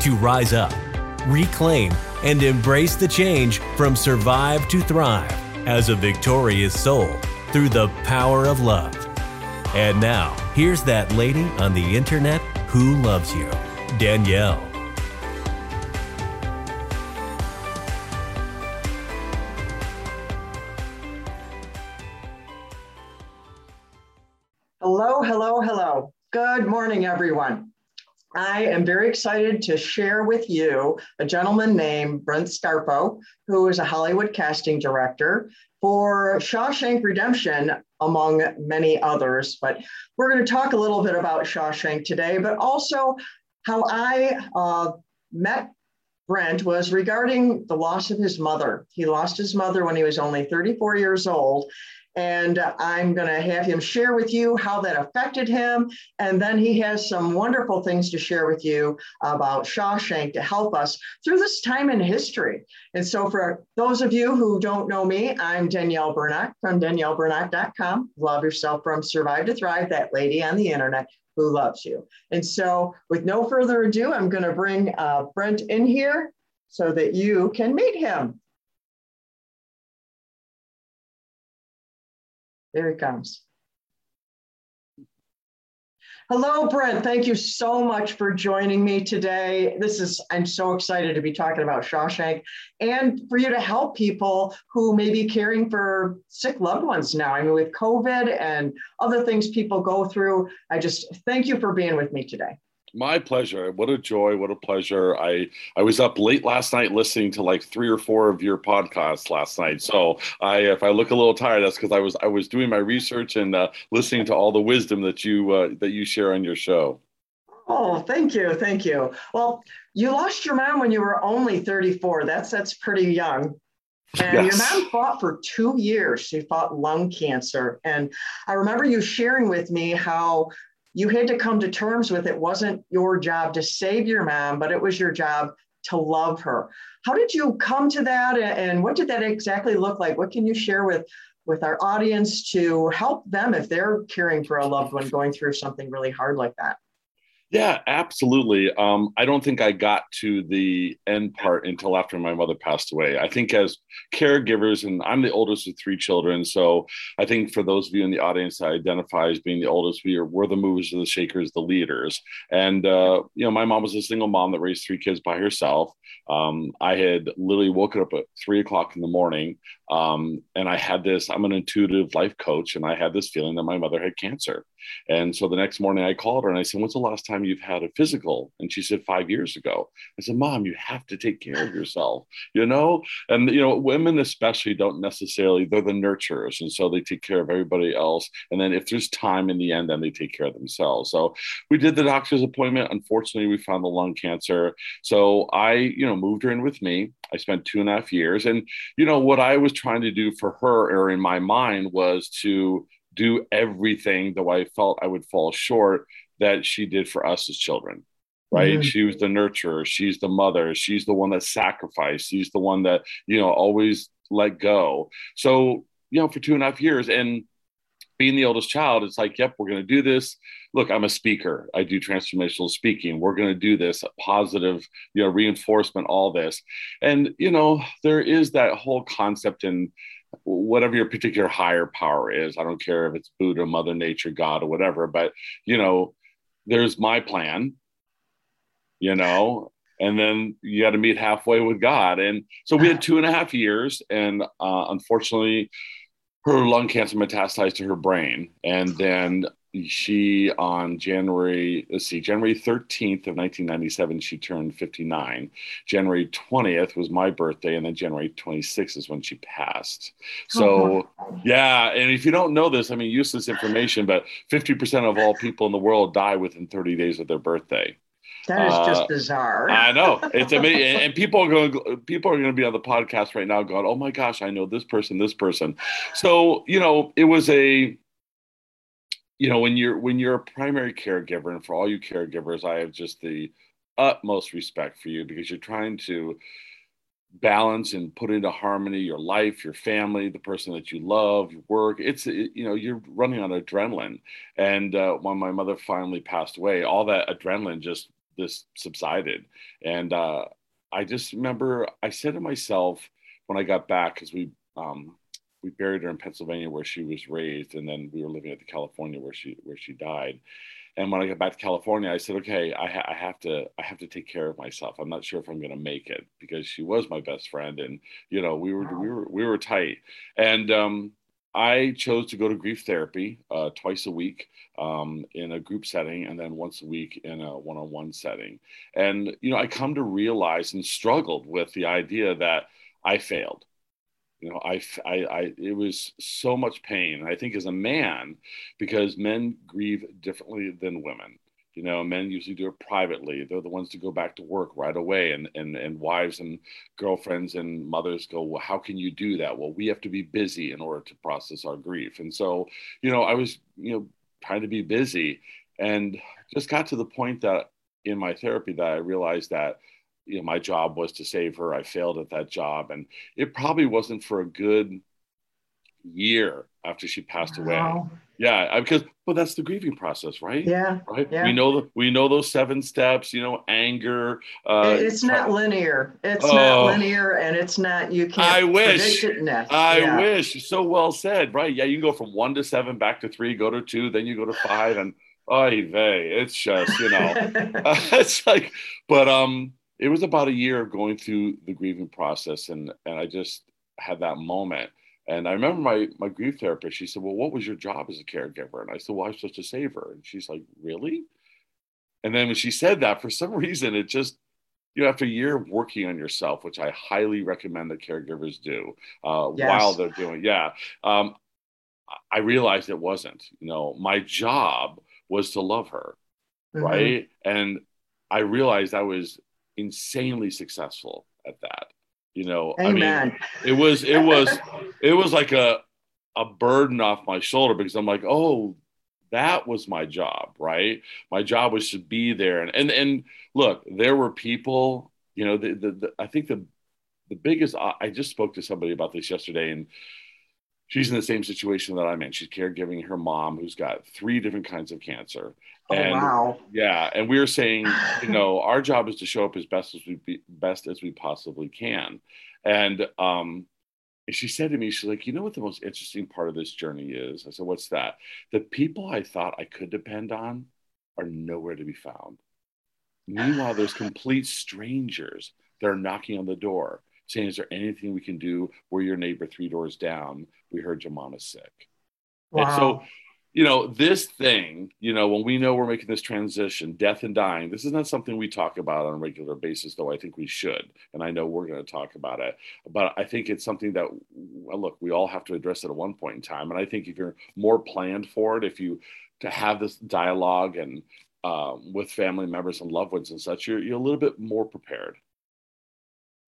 to rise up, reclaim, and embrace the change from survive to thrive as a victorious soul through the power of love. And now, here's that lady on the internet who loves you, Danielle. Hello, hello, hello. Good morning, everyone. I am very excited to share with you a gentleman named Brent Scarpo, who is a Hollywood casting director for Shawshank Redemption, among many others. But we're going to talk a little bit about Shawshank today, but also how I uh, met Brent was regarding the loss of his mother. He lost his mother when he was only 34 years old. And I'm going to have him share with you how that affected him. And then he has some wonderful things to share with you about Shawshank to help us through this time in history. And so, for those of you who don't know me, I'm Danielle Bernock from daniellebernock.com. Love yourself from Survive to Thrive, that lady on the internet who loves you. And so, with no further ado, I'm going to bring uh, Brent in here so that you can meet him. There he comes. Hello, Brent. Thank you so much for joining me today. This is, I'm so excited to be talking about Shawshank and for you to help people who may be caring for sick loved ones now. I mean, with COVID and other things people go through, I just thank you for being with me today. My pleasure. What a joy. What a pleasure. I I was up late last night listening to like three or four of your podcasts last night. So I if I look a little tired, that's because I was I was doing my research and uh, listening to all the wisdom that you uh, that you share on your show. Oh, thank you, thank you. Well, you lost your mom when you were only 34. That's that's pretty young. And yes. your mom fought for two years. She fought lung cancer. And I remember you sharing with me how you had to come to terms with it wasn't your job to save your mom, but it was your job to love her. How did you come to that and what did that exactly look like? What can you share with with our audience to help them if they're caring for a loved one going through something really hard like that? Yeah, absolutely. Um, I don't think I got to the end part until after my mother passed away. I think as caregivers, and I'm the oldest of three children, so I think for those of you in the audience that identify as being the oldest, we are we're the movers, the shakers, the leaders. And uh, you know, my mom was a single mom that raised three kids by herself. Um, I had literally woken up at three o'clock in the morning, um, and I had this. I'm an intuitive life coach, and I had this feeling that my mother had cancer. And so the next morning I called her and I said, When's the last time you've had a physical? And she said, Five years ago. I said, Mom, you have to take care of yourself, you know? And, you know, women especially don't necessarily, they're the nurturers. And so they take care of everybody else. And then if there's time in the end, then they take care of themselves. So we did the doctor's appointment. Unfortunately, we found the lung cancer. So I, you know, moved her in with me. I spent two and a half years. And, you know, what I was trying to do for her or in my mind was to do everything the way I felt I would fall short that she did for us as children. Right. Mm-hmm. She was the nurturer. She's the mother. She's the one that sacrificed. She's the one that, you know, always let go. So, you know, for two and a half years and being the oldest child, it's like, yep, we're going to do this. Look, I'm a speaker. I do transformational speaking. We're going to do this positive, you know, reinforcement, all this. And, you know, there is that whole concept in whatever your particular higher power is. I don't care if it's Buddha, Mother Nature, God, or whatever, but you know, there's my plan, you know, and then you got to meet halfway with God. And so we had two and a half years, and uh, unfortunately, her lung cancer metastasized to her brain. And then she on January, let's see, January 13th of 1997, she turned 59. January 20th was my birthday, and then January 26th is when she passed. So, oh, yeah, and if you don't know this, I mean, useless information, but 50% of all people in the world die within 30 days of their birthday. That is just uh, bizarre. I know it's amazing, and people are going. People are going to be on the podcast right now, going, "Oh my gosh, I know this person, this person." So you know, it was a, you know, when you're when you're a primary caregiver, and for all you caregivers, I have just the utmost respect for you because you're trying to balance and put into harmony your life, your family, the person that you love, your work. It's you know you're running on adrenaline, and uh, when my mother finally passed away, all that adrenaline just this subsided, and uh, I just remember I said to myself when I got back because we um, we buried her in Pennsylvania where she was raised, and then we were living at the California where she where she died. And when I got back to California, I said, okay, I, ha- I have to, I have to take care of myself. I'm not sure if I'm going to make it because she was my best friend, and you know, we were, wow. we were, we were tight. And um, I chose to go to grief therapy uh, twice a week um, in a group setting, and then once a week in a one-on-one setting. And you know, I come to realize and struggled with the idea that I failed you know I, I, I it was so much pain i think as a man because men grieve differently than women. You know men usually do it privately. They're the ones to go back to work right away and and and wives and girlfriends and mothers go well how can you do that? Well we have to be busy in order to process our grief. And so you know i was you know trying to be busy and just got to the point that in my therapy that i realized that you know, my job was to save her. I failed at that job. And it probably wasn't for a good year after she passed wow. away. Yeah, because but that's the grieving process, right? Yeah. Right. Yeah. We know the, we know those seven steps. You know, anger. Uh, it's not linear. It's oh, not linear, and it's not you can't. I wish. I yeah. wish. So well said. Right. Yeah. You can go from one to seven, back to three, go to two, then you go to five, and oh, vey. It's just you know, it's like, but um, it was about a year of going through the grieving process and and i just had that moment. And i remember my my grief therapist she said well what was your job as a caregiver? And i said well i was supposed to save her. And she's like really? And then when she said that for some reason it just you know after a year of working on yourself which i highly recommend that caregivers do uh, yes. while they're doing yeah. Um, i realized it wasn't you know my job was to love her mm-hmm. right? And i realized i was insanely successful at that. You know, Amen. I mean, it was it was it was like a a burden off my shoulder because I'm like, oh, that was my job, right? My job was to be there, and and and look, there were people, you know, the the, the I think the the biggest I just spoke to somebody about this yesterday, and she's in the same situation that I'm in. She's caregiving her mom, who's got three different kinds of cancer, Oh, and wow. yeah, and we were saying, you know, our job is to show up as best as we be, best as we possibly can. And um, and she said to me, she's like, you know what the most interesting part of this journey is? I said, what's that? The people I thought I could depend on are nowhere to be found. Meanwhile, there's complete strangers that are knocking on the door saying, Is there anything we can do? We're your neighbor three doors down. We heard your mom is sick. Wow. And so you know, this thing, you know, when we know we're making this transition, death and dying, this is not something we talk about on a regular basis, though I think we should. And I know we're going to talk about it. But I think it's something that, well, look, we all have to address it at one point in time. And I think if you're more planned for it, if you to have this dialogue and um, with family members and loved ones and such, you're, you're a little bit more prepared.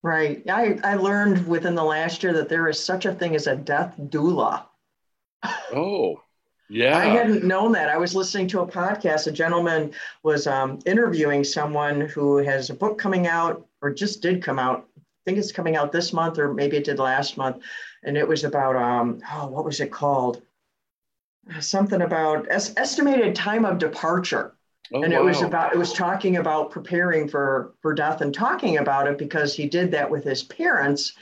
Right. I, I learned within the last year that there is such a thing as a death doula. Oh, yeah. I hadn't known that. I was listening to a podcast. A gentleman was um, interviewing someone who has a book coming out or just did come out. I think it's coming out this month or maybe it did last month. And it was about, um, oh, what was it called? Something about es- estimated time of departure. Oh, and it wow. was about it was talking about preparing for for death and talking about it because he did that with his parents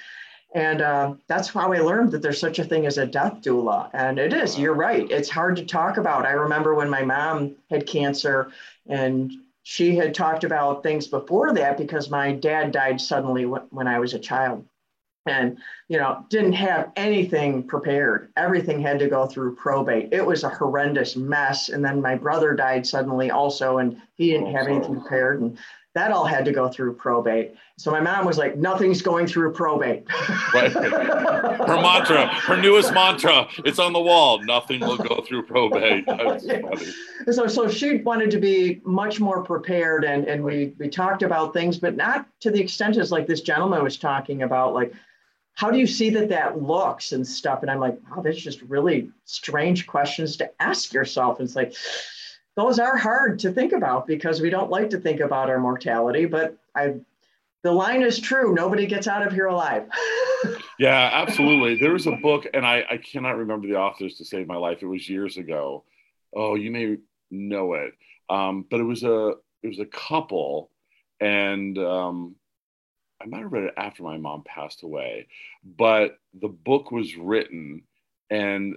and uh, that's how I learned that there's such a thing as a death doula. And it is, you're right. It's hard to talk about. I remember when my mom had cancer and she had talked about things before that because my dad died suddenly when I was a child and you know didn't have anything prepared everything had to go through probate it was a horrendous mess and then my brother died suddenly also and he didn't oh, have anything prepared and that all had to go through probate. So my mom was like, nothing's going through probate. Right. her mantra, her newest mantra, it's on the wall. Nothing will go through probate. Yeah. So, so she wanted to be much more prepared, and and we we talked about things, but not to the extent as like this gentleman was talking about, like how do you see that that looks and stuff. And I'm like, wow, that's just really strange questions to ask yourself. And it's like those are hard to think about because we don't like to think about our mortality, but I the line is true. Nobody gets out of here alive. yeah, absolutely. There was a book, and I, I cannot remember the authors to save my life. It was years ago. Oh, you may know it. Um, but it was a it was a couple, and um, I might have read it after my mom passed away. But the book was written, and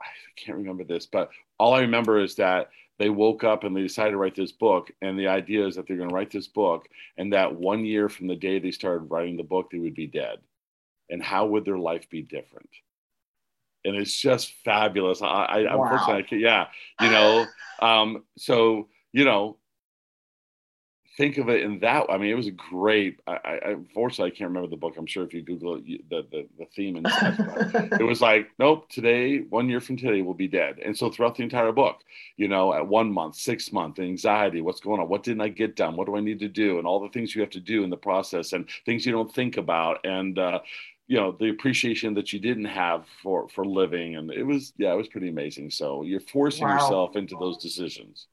I can't remember this, but all I remember is that they woke up and they decided to write this book. And the idea is that they're going to write this book, and that one year from the day they started writing the book, they would be dead. And how would their life be different? And it's just fabulous. I, I wow. unfortunately, I yeah, you know, um, so you know, think of it in that. I mean, it was a great. I, I unfortunately I can't remember the book. I'm sure if you Google it, the the, the theme and it was like, nope, today, one year from today, we'll be dead. And so throughout the entire book, you know, at one month, six month, anxiety, what's going on, what didn't I get done, what do I need to do, and all the things you have to do in the process, and things you don't think about, and uh, you know the appreciation that you didn't have for for living and it was yeah it was pretty amazing so you're forcing wow. yourself into those decisions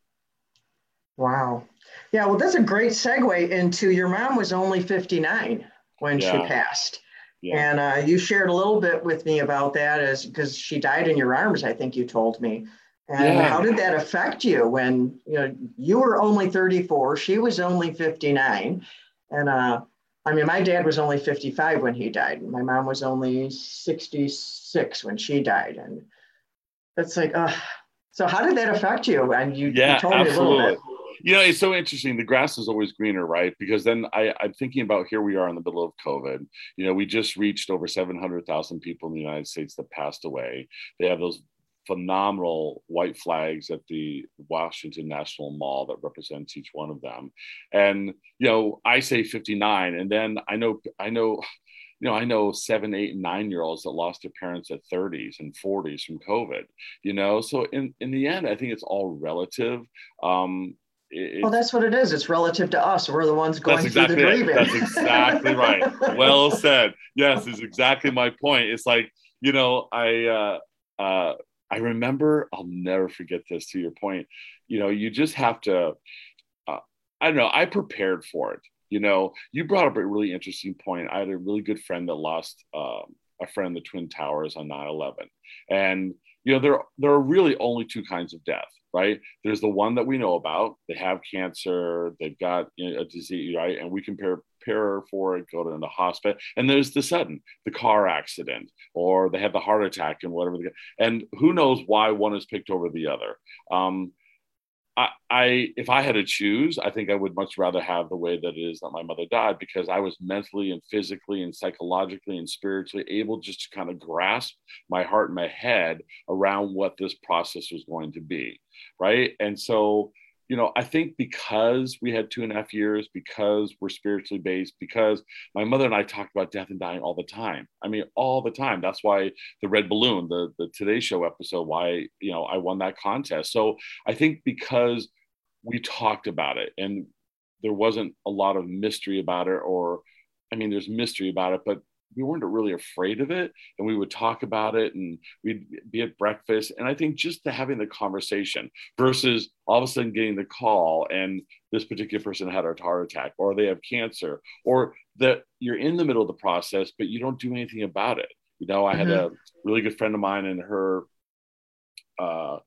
Wow. Yeah, well, that's a great segue into your mom was only 59 when yeah. she passed. Yeah. And uh, you shared a little bit with me about that as because she died in your arms, I think you told me. And yeah. how did that affect you when you know you were only 34, she was only 59. And uh, I mean, my dad was only 55 when he died. And my mom was only 66 when she died. And it's like, uh, so how did that affect you? And you, yeah, you told absolutely. me a little bit you know it's so interesting. The grass is always greener right? Because then I, i'm thinking about here we are in the middle of covid. You know we just reached over 700000 people in the united states that passed away. They have those phenomenal white flags at the washington national mall that represents each one of them. And you know i say 59 and then i know i know you know, I know seven, eight, nine year olds that lost their parents at 30s and 40s from COVID, you know. So in, in the end, I think it's all relative. Um, well, that's what it is. It's relative to us. We're the ones going exactly through the grieving. That's exactly right. Well said. Yes, is exactly my point. It's like you know, I uh, uh, I remember. I'll never forget this. To your point, you know, you just have to. Uh, I don't know. I prepared for it. You know, you brought up a really interesting point. I had a really good friend that lost um, a friend in the Twin Towers on 9/11, and you know, there there are really only two kinds of death right? There's the one that we know about. They have cancer, they've got a disease, right? And we can prepare for it, go to the hospital. And there's the sudden, the car accident, or they have the heart attack and whatever. And who knows why one is picked over the other. Um, I, I, if I had to choose, I think I would much rather have the way that it is that my mother died because I was mentally and physically and psychologically and spiritually able just to kind of grasp my heart and my head around what this process was going to be. Right. And so you know, I think because we had two and a half years, because we're spiritually based, because my mother and I talked about death and dying all the time. I mean, all the time. That's why the red balloon, the the Today Show episode, why you know I won that contest. So I think because we talked about it and there wasn't a lot of mystery about it, or I mean, there's mystery about it, but we weren't really afraid of it and we would talk about it and we'd be at breakfast. And i think just the having the conversation versus all of a sudden getting the call and this particular person had a heart attack or they have cancer or that you're in the middle of the process but you don't do anything about it. You know i mm-hmm. had a really good friend of mine and her uh,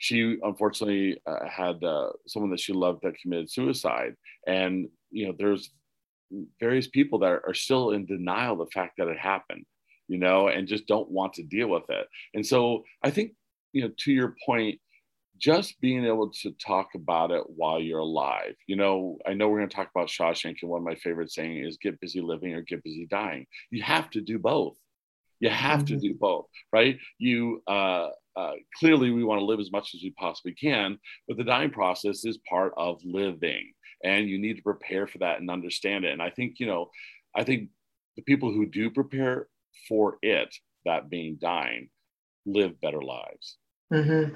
she unfortunately uh, had uh, someone that she loved that committed suicide. And you know there's various people that are still in denial of the fact that it happened, you know, and just don't want to deal with it. And so I think, you know, to your point, just being able to talk about it while you're alive. You know, I know we're going to talk about Shawshank, and one of my favorite saying is get busy living or get busy dying. You have to do both. You have mm-hmm. to do both, right? You uh, uh, clearly we want to live as much as we possibly can, but the dying process is part of living. And you need to prepare for that and understand it and i think you know i think the people who do prepare for it that being dying live better lives mm-hmm.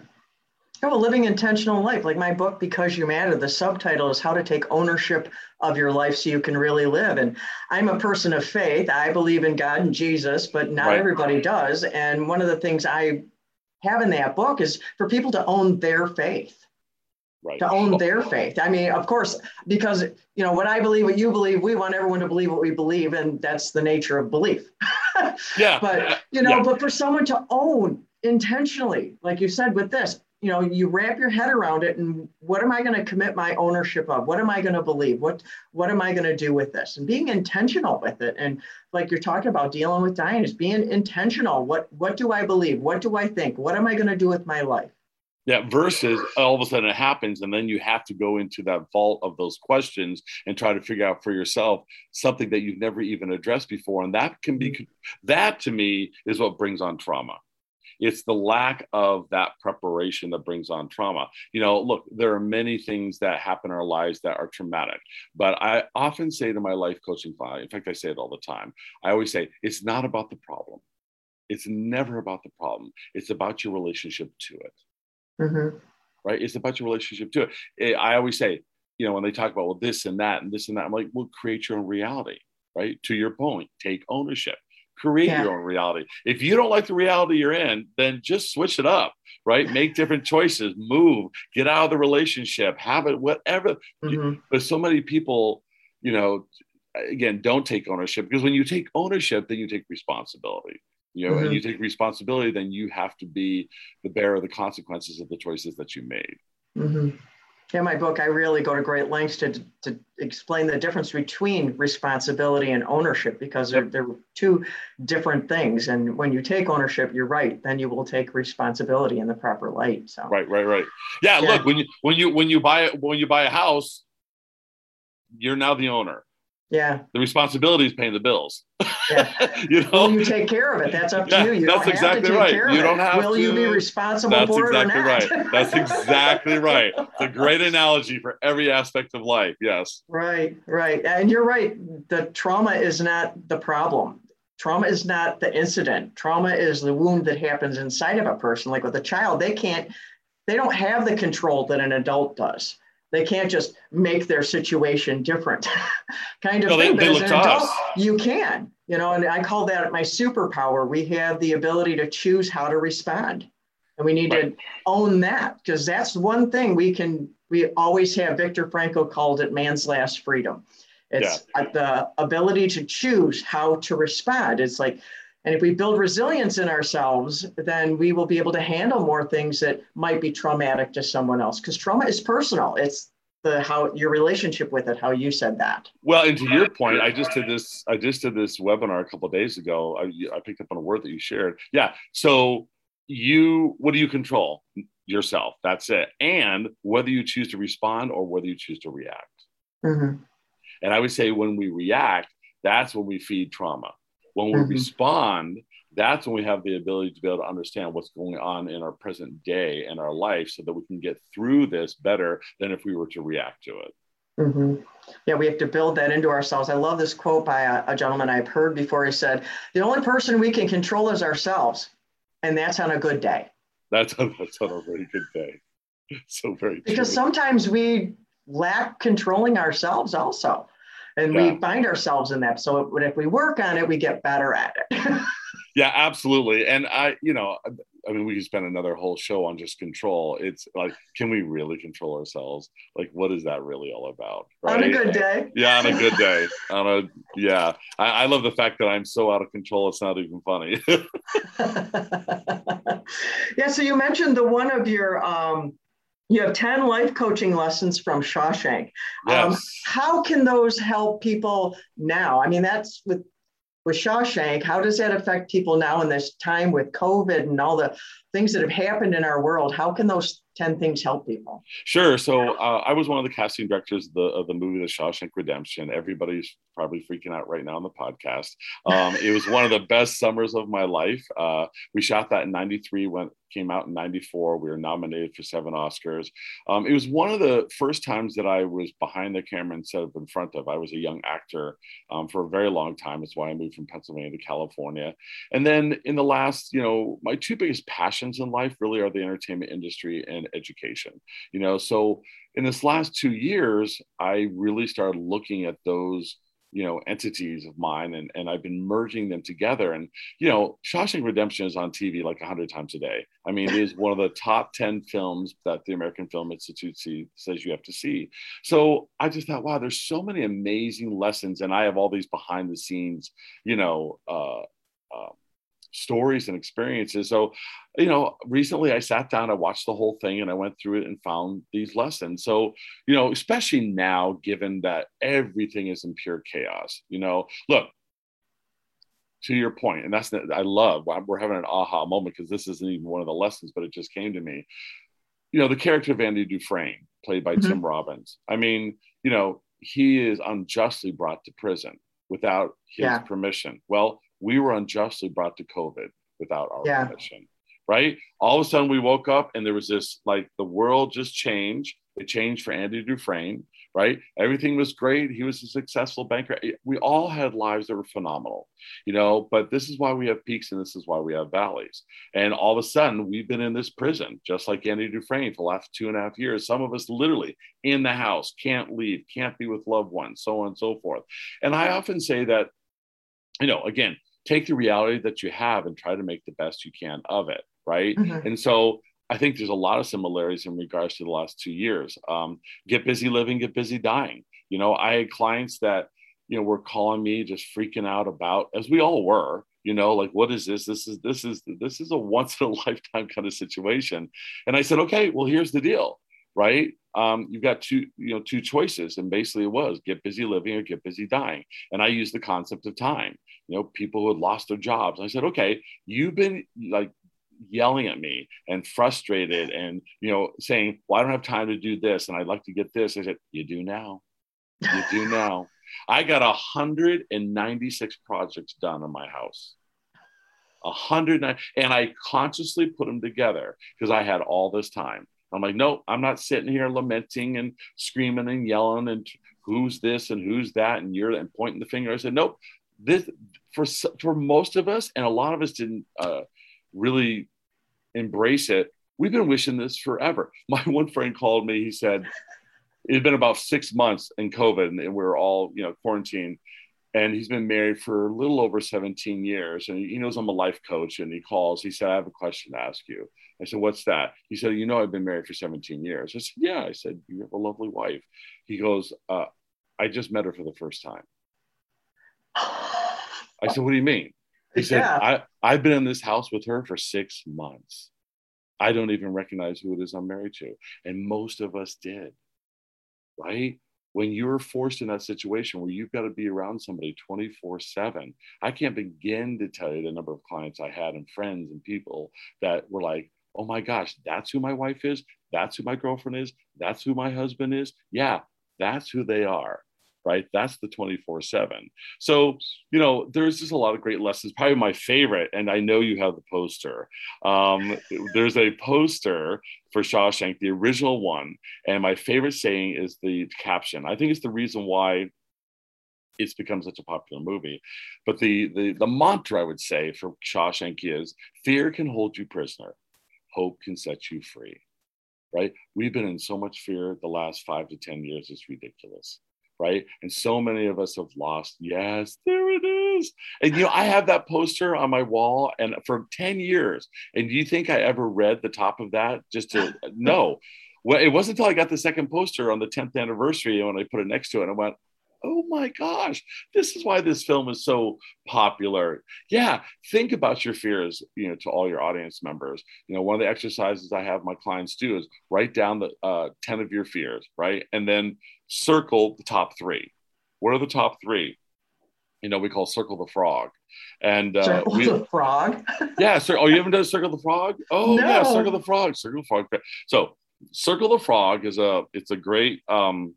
Oh, living intentional life, like my book, Because You Matter, the subtitle is How to Take Ownership of Your Life So You Can Really Live. And I'm a person of faith. I believe in God and Jesus, but not right. everybody does. And one of the things I have in that book is for people to own their faith. Right. To own their faith. I mean, of course, because you know what I believe, what you believe, we want everyone to believe what we believe, and that's the nature of belief. yeah. But you know, yeah. but for someone to own intentionally, like you said with this, you know you wrap your head around it and what am i going to commit my ownership of what am i going to believe what what am i going to do with this and being intentional with it and like you're talking about dealing with dying is being intentional what what do i believe what do i think what am i going to do with my life yeah versus all of a sudden it happens and then you have to go into that vault of those questions and try to figure out for yourself something that you've never even addressed before and that can be mm-hmm. that to me is what brings on trauma it's the lack of that preparation that brings on trauma. You know, look, there are many things that happen in our lives that are traumatic, but I often say to my life coaching client, in fact, I say it all the time. I always say, it's not about the problem. It's never about the problem. It's about your relationship to it. Mm-hmm. Right? It's about your relationship to it. I always say, you know, when they talk about well, this and that and this and that, I'm like, well, create your own reality, right? To your point, take ownership create yeah. your own reality. If you don't like the reality you're in, then just switch it up, right? Make different choices, move, get out of the relationship, have it, whatever. Mm-hmm. But so many people, you know, again, don't take ownership because when you take ownership, then you take responsibility. You know, mm-hmm. and you take responsibility, then you have to be the bearer of the consequences of the choices that you made. Mm-hmm in my book, I really go to great lengths to, to explain the difference between responsibility and ownership because they're, they're two different things. And when you take ownership, you're right, then you will take responsibility in the proper light. So right, right, right. Yeah, yeah. look when you when you when you buy when you buy a house, you're now the owner. Yeah. The responsibility is paying the bills. Yeah. you know, well, you take care of it. That's up to yeah, you. You that's exactly right. You don't have Will to. you be responsible that's for exactly it or not? right. That's exactly right. It's a great analogy for every aspect of life. Yes. Right, right. And you're right. The trauma is not the problem. Trauma is not the incident. Trauma is the wound that happens inside of a person. Like with a child, they can't, they don't have the control that an adult does they can't just make their situation different kind of no, thing. They, they as an adult, you can, you know, and I call that my superpower. We have the ability to choose how to respond. And we need right. to own that because that's one thing we can, we always have, Viktor Frankl called it man's last freedom. It's yeah. the ability to choose how to respond. It's like, and if we build resilience in ourselves, then we will be able to handle more things that might be traumatic to someone else. Because trauma is personal. It's the how your relationship with it, how you said that. Well, and to your point, I just did this. I just did this webinar a couple days ago. I, I picked up on a word that you shared. Yeah. So you, what do you control? Yourself. That's it. And whether you choose to respond or whether you choose to react. Mm-hmm. And I would say when we react, that's when we feed trauma when we mm-hmm. respond, that's when we have the ability to be able to understand what's going on in our present day and our life so that we can get through this better than if we were to react to it. Mm-hmm. Yeah, we have to build that into ourselves. I love this quote by a, a, gentleman I've heard before. He said, The only person we can control is ourselves, and that's on a good day. That's on, that's on a very good day. So very Because true. sometimes we lack controlling ourselves also and yeah. we find ourselves in that. So if we work on it we get better at it. Yeah absolutely. And i you know i mean we could spend another whole show on just control. It's like can we really control ourselves? Like what is that really all about right? on a good day. yeah on a good day. On a yeah. I, I love the fact that i'm so out of control it's not even funny. Yeah so you mentioned the one of your um you have 10 life coaching lessons from Shawshank. Um, yes. Um, how can those help people now? I mean, that's with with Shawshank. How does that affect people now in this time with COVID and all the things that have happened in our world? How can those 10 things help people. Sure. So uh, I was one of the casting directors of the, of the movie The Shawshank Redemption. Everybody's probably freaking out right now on the podcast. Um, it was one of the best summers of my life. Uh, we shot that in 93, went, came out in 94. We were nominated for seven Oscars. Um, it was one of the first times that I was behind the camera instead of in front of. I was a young actor um, for a very long time. That's why I moved from Pennsylvania to California. And then in the last, you know, my two biggest passions in life really are the entertainment industry and education. You know, so in this last two years, I really started looking at those you know entities of mine and, and i've been merging them together. And you know shawshank redemption is on tv like 100 times a day. I mean it is one of the top 10 films that the american film institute see, says you have to see. So i just thought wow there's so many amazing lessons. And i have all these behind the scenes you know uh, uh, stories and experiences. So, you know, recently I sat down, I watched the whole thing and I went through it and found these lessons. So, you know, especially now, given that everything is in pure chaos, you know, look, to your point, and that's I love. We're having an aha moment because this isn't even one of the lessons, but it just came to me. You know, the character of Andy Dufresne, played by mm-hmm. Tim Robbins. I mean, you know, he is unjustly brought to prison without his yeah. permission. Well, we were unjustly brought to COVID without our yeah. permission, right? All of a sudden we woke up and there was this like the world just changed. It changed for Andy Dufresne, right? Everything was great. He was a successful banker. Eh, we all had lives that were phenomenal, you know, but this is why we have peaks and this is why we have valleys. And all of a sudden we've been in this prison, just like Andy Dufresne for the last two and a half years. Some of us literally in the house, can't leave, can't be with loved ones, so on and so forth. And I often say that, you know, again, take the reality that you have and try to make the best you can of it right? Mm-hmm. and so i think there's a lot of similarities in regards to the last two years. Um, get busy living get busy dying. You know i had clients that you know were calling me just freaking out about as we all were you know like what is this? This is this is this is a once in a lifetime kind of situation. And i said okay well here's the deal right? Um, you've got two you know two choices. And basically it was get busy living or get busy dying. And i use the concept of time you know, people who had lost their jobs. I said, okay, you've been like yelling at me and frustrated and, you know, saying, well, I don't have time to do this and I'd like to get this. I said, you do now. You do now. I got 196 projects done on my house. 100 and I consciously put them together because I had all this time. I'm like, no, I'm not sitting here lamenting and screaming and yelling and who's this and who's that and you're and pointing the finger. I said, nope, this for for most of us, and a lot of us didn't uh, really embrace it. We've been wishing this forever. My one friend called me. He said it had been about six months in COVID, and we were all you know quarantined. And he's been married for a little over 17 years. And he knows I'm a life coach. And he calls. He said, "I have a question to ask you." I said, "What's that?" He said, "You know, I've been married for 17 years." I said, "Yeah." I said, "You have a lovely wife." He goes, uh, "I just met her for the first time." I said, What do you mean? He yeah. said, I, I've been in this house with her for six months. I don't even recognize who it is I'm married to. And most of us did, right? When you're forced in that situation where you've got to be around somebody 24 7, I can't begin to tell you the number of clients I had and friends and people that were like, oh my gosh, that's who my wife is. That's who my girlfriend is. That's who my husband is. Yeah, that's who they are right? That's the 24 7. So, you know, there's just a lot of great lessons. Probably my favorite, and I know you have the poster. Um, there's a poster for Shawshank, the original one. And my favorite saying is the caption. I think it's the reason why it's become such a popular movie. But the, the, the mantra I would say for Shawshank is fear can hold you prisoner, hope can set you free right? We've been in so much fear the last five to 10 years, it's ridiculous right? And so many of us have lost. Yes, there it is. And you know, I have that poster on my wall and for 10 years. And do you think I ever read the top of that just to no? Well, it wasn't until I got the second poster on the 10th anniversary when I put it next to it, and I went, oh my gosh, this is why this film is so popular. Yeah, think about your fears, you know, to all your audience members. You know, one of the exercises I have my clients do is write down the uh, 10 of your fears, right? And then circle the top three. What are the top three? You know, we call circle the frog. And uh, circle we, the frog. yeah. So, oh, you haven't done circle the frog? Oh, no. yeah, circle the frog. Circle the frog. So Circle the Frog is a it's a great um,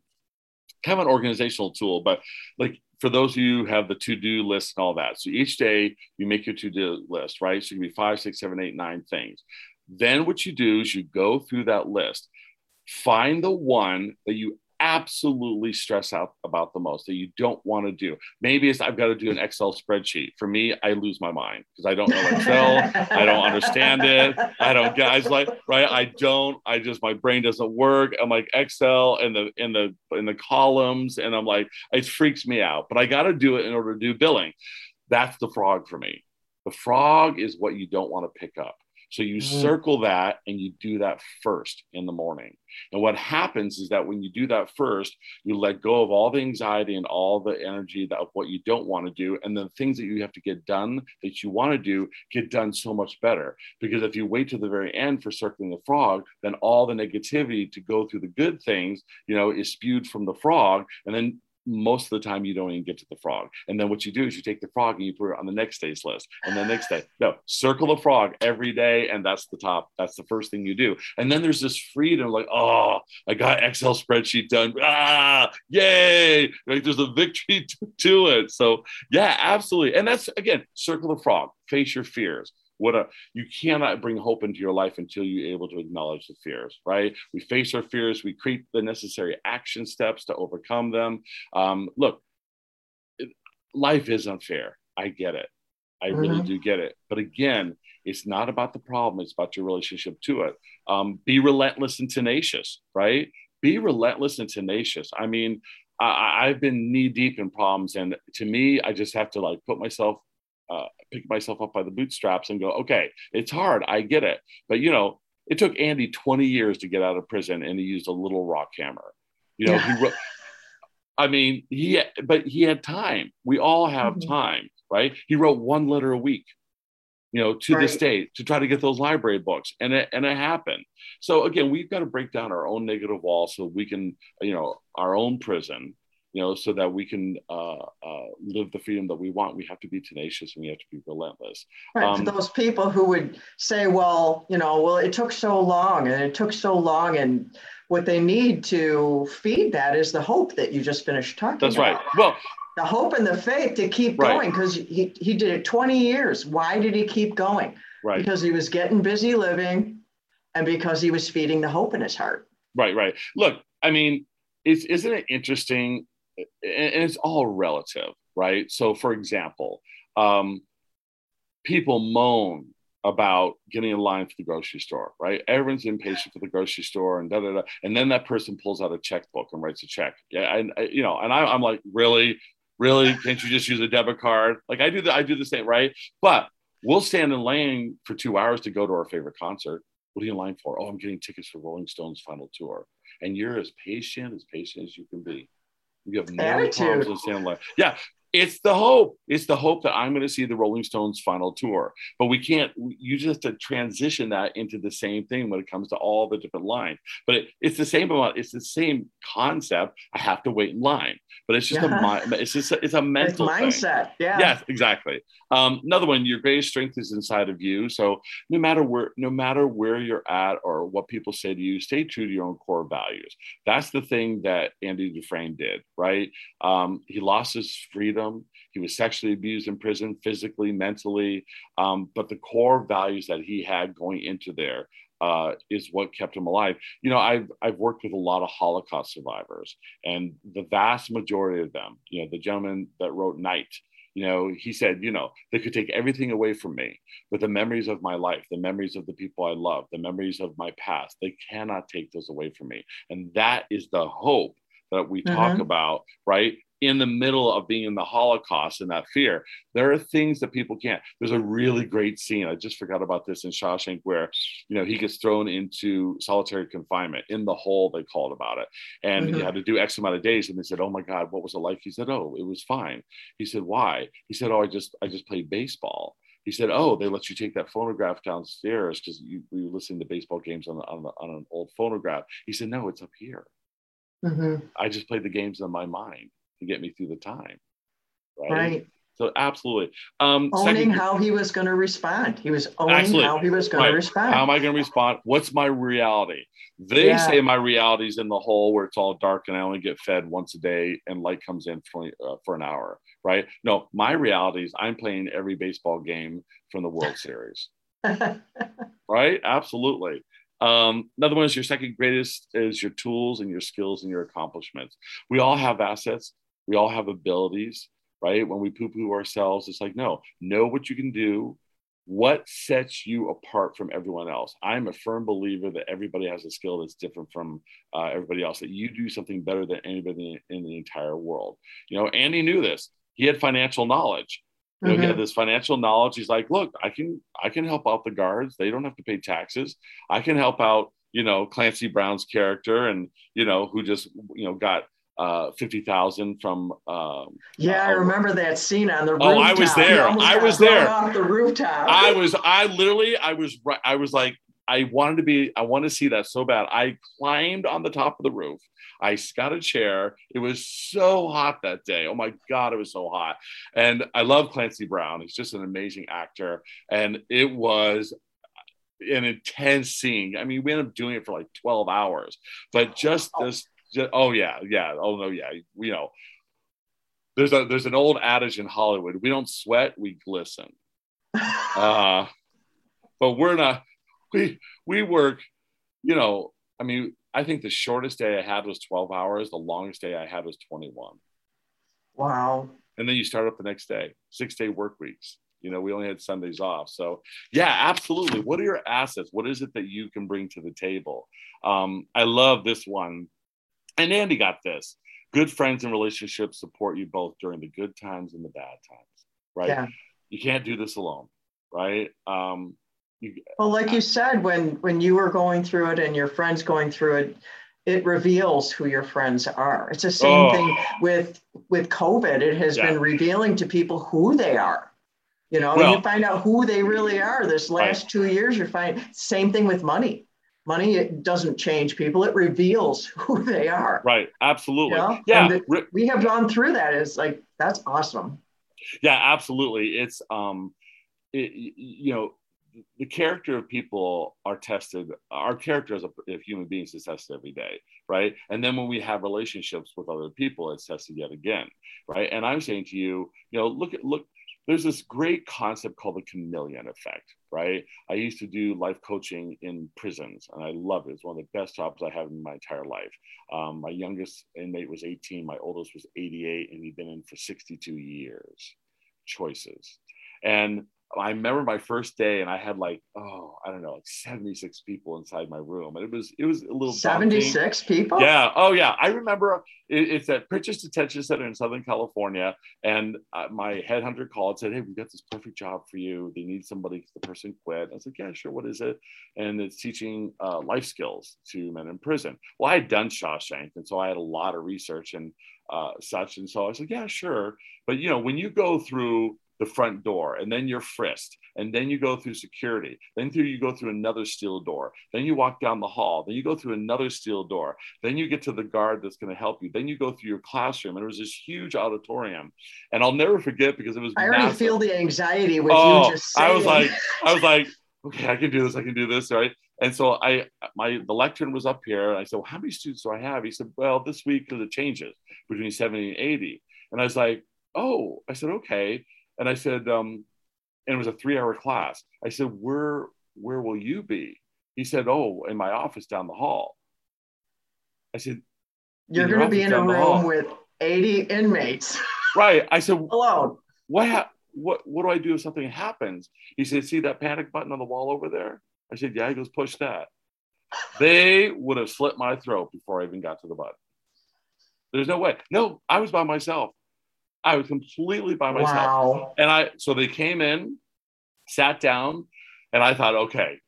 kind of an organizational tool, but like for those of you who have the to-do list and all that. So each day you make your to-do list, right? So it can be five, six, seven, eight, nine things. Then what you do is you go through that list, find the one that you absolutely stress out about the most that you don't want to do. Maybe it's I've got to do an Excel spreadsheet. For me, I lose my mind because I don't know Excel. I don't understand it. I don't get. I like right. I don't. I just my brain doesn't work. I'm like Excel and the in the in the columns, and I'm like it freaks me out. But I got to do it in order to do billing. That's the frog for me. The frog is what you don't want to pick up. So you mm-hmm. circle that and you do that first in the morning. And what happens is that when you do that first, you let go of all the anxiety and all the energy that, of what you don't want to do. And the things that you have to get done that you want to do get done so much better. Because if you wait to the very end for circling the frog, then all the negativity to go through the good things, you know, is spewed from the frog. And then most of the time you don't even get to the frog. And then what you do is you take the frog and you put it on the next day's list and the next day. No, circle the frog every day. And that's the top. That's the first thing you do. And then there's this freedom like, oh, I got Excel spreadsheet done. Ah, yay. Like there's a victory to, to it. So yeah, absolutely. And that's again, circle the frog, face your fears what a you cannot bring hope into your life until you're able to acknowledge the fears right? We face our fears we create the necessary action steps to overcome them. Um, look life is unfair. I get it. I mm-hmm. really do get it. But again it's not about the problem it's about your relationship to it. Um, be relentless and tenacious right? Be relentless and tenacious. I mean I, i've been knee deep in problems and to me i just have to like put myself uh, pick myself up by the bootstraps and go, okay, it's hard. I get it. But, you know, it took Andy 20 years to get out of prison and he used a little rock hammer. You know, he wrote, I mean, he, but he had time. We all have mm-hmm. time, right? He wrote one letter a week, you know, to right. the state to try to get those library books. And it, and it happened. So again, we've got to break down our own negative wall so we can, you know, our own prison you know, so that we can uh, uh, live the freedom that we want, we have to be tenacious and we have to be relentless. Right. Um, those people who would say, well, you know, well, it took so long and it took so long. And what they need to feed that is the hope that you just finished talking That's about. right. Well, the hope and the faith to keep right. going because he, he did it 20 years. Why did he keep going? Right. Because he was getting busy living and because he was feeding the hope in his heart. Right, right. Look, I mean, it's, isn't it interesting and it's all relative, right? So, for example, um, people moan about getting in line for the grocery store, right? Everyone's impatient for the grocery store, and da da da. And then that person pulls out a checkbook and writes a check. Yeah, and you know, and I, am like, really, really? Can't you just use a debit card? Like I do the I do the same, right? But we'll stand in line for two hours to go to our favorite concert. What are you in line for? Oh, I'm getting tickets for Rolling Stones' final tour. And you're as patient as patient as you can be. You have no Attitude. problems with Sandler. Yeah, it's the hope. It's the hope that I'm going to see the Rolling Stones final tour. But we can't, you just have to transition that into the same thing when it comes to all the different lines. But it, it's the same amount, it's the same concept. I have to wait in line. But it's just yeah. a it's just a, it's a mental it's mindset. Thing. Yeah. Yes, exactly. Um, another one, your greatest strength is inside of you. So no matter where, no matter where you're at or what people say to you, stay true to your own core values. That's the thing that Andy Dufresne did, right? Um, he lost his freedom. He was sexually abused in prison, physically, mentally. Um, but the core values that he had going into there uh, is what kept him alive. You know, I've I've worked with a lot of Holocaust survivors, and the vast majority of them, you know, the gentleman that wrote Night, you know, he said, you know, they could take everything away from me, but the memories of my life, the memories of the people I love, the memories of my past, they cannot take those away from me, and that is the hope that we talk mm-hmm. about, right? In the middle of being in the Holocaust and that fear. There are things that people can't. There's a really great scene. I just forgot about this in Shawshank where, you know, he gets thrown into solitary confinement in the hole, they called about it. And mm-hmm. he had to do X amount of days. And they said, Oh my God, what was it like? He said, Oh, it was fine. He said, Why? He said, Oh, I just I just played baseball. He said, "Oh, they let you take that phonograph downstairs because you we were listening to baseball games on, on, on an old phonograph." He said, "No, it's up here. Mm-hmm. I just played the games in my mind." To get me through the time. Right. right. So absolutely. Um, owning second- how he was going to respond. He was owning Absolutely. how he was going Right. to respond. How am I going to respond? What's my reality? They Yeah. say my reality is in the hole where it's all dark and I only get fed once a day and light comes in for, uh, for an hour, right? No, my reality is I'm playing every baseball game from the World Series, right? Absolutely. Um, another one is your second greatest is your tools and your skills and your accomplishments. We all have assets. We all have abilities, right? When we poo poo ourselves, it's like, no, know what you can do. What sets you apart from everyone else? I'm a firm believer that everybody has a skill that's different from uh, everybody else, that you do something better than anybody in the entire world. You know, Andy knew this. He had financial knowledge. You know, he Mhm. had this financial knowledge. He's like, look, I can I can help out the guards. They don't have to pay taxes. I can help out, you know, Clancy Brown's character and you know, who just you know got uh fifty thousand from um yeah, I uh, remember that scene on the rooftop. Oh, I was there. I was there. Off the rooftop. I was I literally I was right I was like I wanted to be I wanted to see that so bad. I climbed on the top of the roof. I got a chair. It was so hot that day. Oh my god, it was so hot. And I love Clancy Brown. He's just an amazing actor and it was an intense scene. I mean, we ended up doing it for like 12 hours. But just this just, oh yeah, yeah. Oh no, yeah. You know, there's a there's an old adage in Hollywood. We don't sweat, we glisten. Uh, but we're not. We we work. You know, I mean, I think the shortest day I had was 12 hours. The longest day I had was 21. wow. And then you start up the next day. Six day work weeks. You know, we only had Sundays off. So yeah, absolutely. What are your assets? What is it that you can bring to the table? Um, I love this one. And Andy got this. Good friends and relationships support you both during the good times and the bad times. Right. Yeah. You can't do this alone. Right. Um, you, Well, like you said, when when you were going through it and your friends going through it, it reveals who your friends are. It's the same Oh. thing with with COVID. It has Yeah. been revealing to people who they are. You know, Well- you find out who they really are. This last two years, you find same thing with money. Money it doesn't change people; it reveals who they are. right. Absolutely. Yeah. Yeah. The- We have gone through that. It's like that's awesome. yeah absolutely it's um it, you know the character of people are tested our character as a, human beings is tested every day right and then when we have relationships with other people it's tested yet again right and i'm saying to you you know look at look there's this great concept called the chameleon effect right? I used to do life coaching in prisons and i love it. It's one of the best jobs i have in my entire life. Um, my youngest inmate was 18 my oldest was 88 and he'd been in for 62 years. Choices. And I remember my first day, and I had like, oh, I don't know, like 76 people inside my room, and it was it was a little daunting. 76 people? Yeah. Oh, yeah. I remember it, it's at Pitchess Detention Center in Southern California. And uh, my headhunter called and said, Hey, we've got this perfect job for you. They need somebody because the person quit. I was like, Yeah, sure. What is it? And it's teaching uh, life skills to men in prison. Well, I had done Shawshank. And so I had a lot of research and uh, such. And so I was like, Yeah, sure. But, you know, when you go through the front door and then you're frisked and then you go through security then through you go through another steel door then you walk down the hall then you go through another steel door then you get to the guard that's going to help you then you go through your classroom and it was this huge auditorium. And i'll never forget because it was I already massive. feel the anxiety with oh, you just saying. i was like i was like okay i can do this i can do this right? And so i my the lectern was up here and i said well, how many students do i have? He said well this week because it changes between 70 and 80 and i was like oh i said okay and I said, um, and it was a three hour class. I said, where, where will you be? He said, oh, in my office down the hall. I said, You're going to be in a room with 80 inmates right. I said, alone. what, hap- what, what do I do if something happens? He said, see that panic button on the wall over there? I said, yeah. He goes, push that. They would have slit my throat before I even got to the button. There's no way. No, I was by myself. I was completely by myself. Wow. And I, so they came in, sat down, and I thought, okay,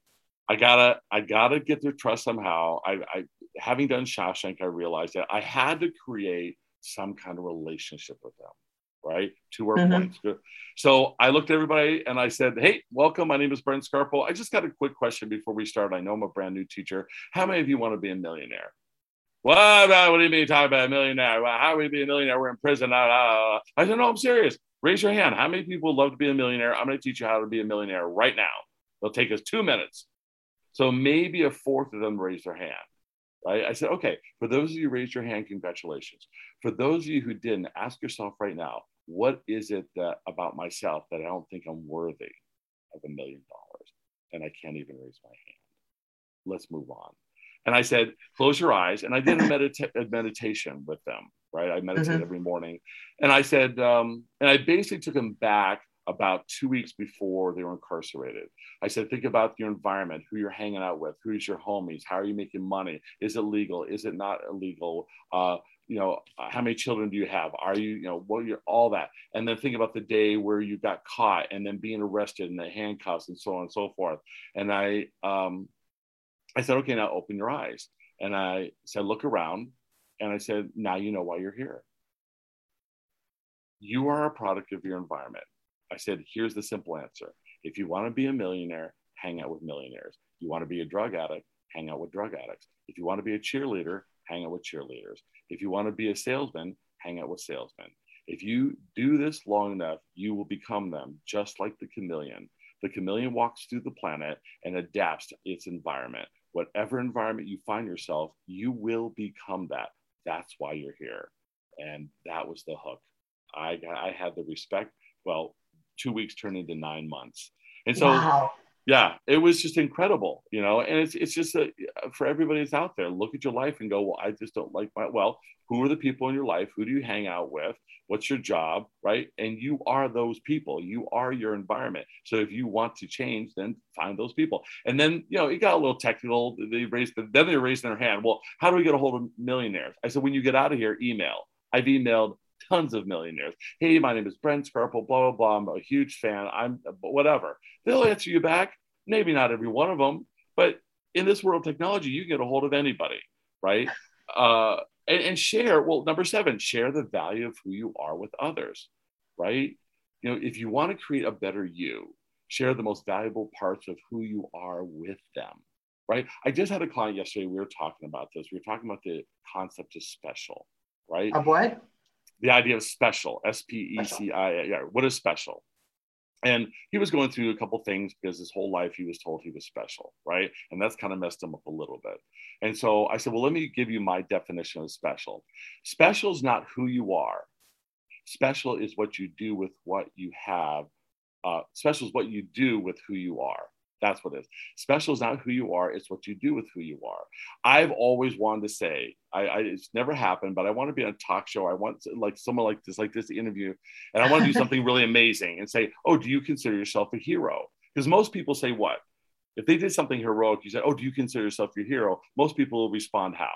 I gotta, I gotta get their trust somehow. I, I, having done Shawshank, I realized that I had to create some kind of relationship with them, right? To our Mhm. points. So I looked at everybody and I said, hey, welcome. My name is Brent Scarpo. I just got a quick question before we start. I know I'm a brand new teacher. How many of you want to be a millionaire? What, about, what do you mean talking about a millionaire? Well, how would we be a millionaire? We're in prison. I said, no, I'm serious. Raise your hand. How many people love to be a millionaire? I'm going to teach you how to be a millionaire right now. It'll take us two minutes. So maybe a fourth of them raised their hand. I said, okay, for those of you who raised your hand, congratulations. For those of you who didn't, ask yourself right now, what is it that about myself that I don't think I'm worthy of a million dollars? And I can't even raise my hand. Let's move on. And I said, close your eyes. And I did a, medita- a meditation with them, right? I meditate mm-hmm. every morning. And I said, um, and I basically took them back about two weeks before they were incarcerated. I said, think about your environment, who you're hanging out with, who's your homies, how are you making money? Is it legal? Is it not illegal? Uh, you know, how many children do you have? Are you, you know, what you're all that. And then think about the day where you got caught and then being arrested and the handcuffs and so on and so forth. And I, um, I said, okay, now open your eyes. And I said, look around. And I said, now you know why you're here. You are a product of your environment. I said, here's the simple answer. If you want to be a millionaire, hang out with millionaires. You want to be a drug addict, hang out with drug addicts. If you want to be a cheerleader, hang out with cheerleaders. If you want to be a salesman, hang out with salesmen. If you do this long enough, you will become them, just like the chameleon. The chameleon walks through the planet and adapts to its environment whatever environment you find yourself, you will become that. That's why you're here. And that was the hook. I, I had the respect. Well, two weeks turned into nine months. And so, wow. Yeah, it was just incredible, you know. And it's, it's just a, uh, for everybody that's out there, look at your life and go, well, I just don't like my, well, who are the people in your life? Who do you hang out with? What's your job? Right. And you are those people. You are your environment. So if you want to change, then find those people. And then, you know, it got a little technical. They raised, the, then they raised their hand. Well, how do we get a hold of millionaires? I said, when you get out of here, email. I've emailed tons of millionaires. Hey, my name is Brent Scarpo, blah, blah, blah. I'm a huge fan. I'm whatever. They'll answer you back. Maybe not every one of them, but in this world of technology, you get a hold of anybody, right? Uh, and, and share well number seven share the value of who you are with others right? You know if you want to create a better you share the most valuable parts of who you are with them right? I just had a client yesterday we were talking about this we were talking about the concept of special right? Of what? The idea of special s-p-e-c-i-a yeah what is special and he was going through a couple things because his whole life he was told he was special right? And that's kind of messed him up a little bit. And so i said well let me give you my definition of special. Special is not who you are. Special is what you do with what you have uh, special is what you do with who you are that's what it is. Special is not who you are, it's what you do with who you are. I've always wanted to say, I, I it's never happened, but I want to be on a talk show. I want to, like someone like this, like this interview, and I want to do something really amazing and say, Oh, do you consider yourself a hero? Because most people say what? If they did something heroic, you say, Oh, do you consider yourself your hero? Most people will respond how?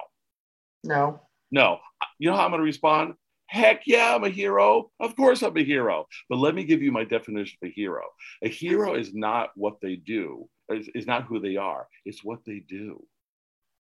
No. No. You know how I'm going to respond? Heck yeah, I'm a hero. Of course, I'm a hero. But let me give you my definition of a hero. A hero is not what they do, is, is not who they are, it's what they do,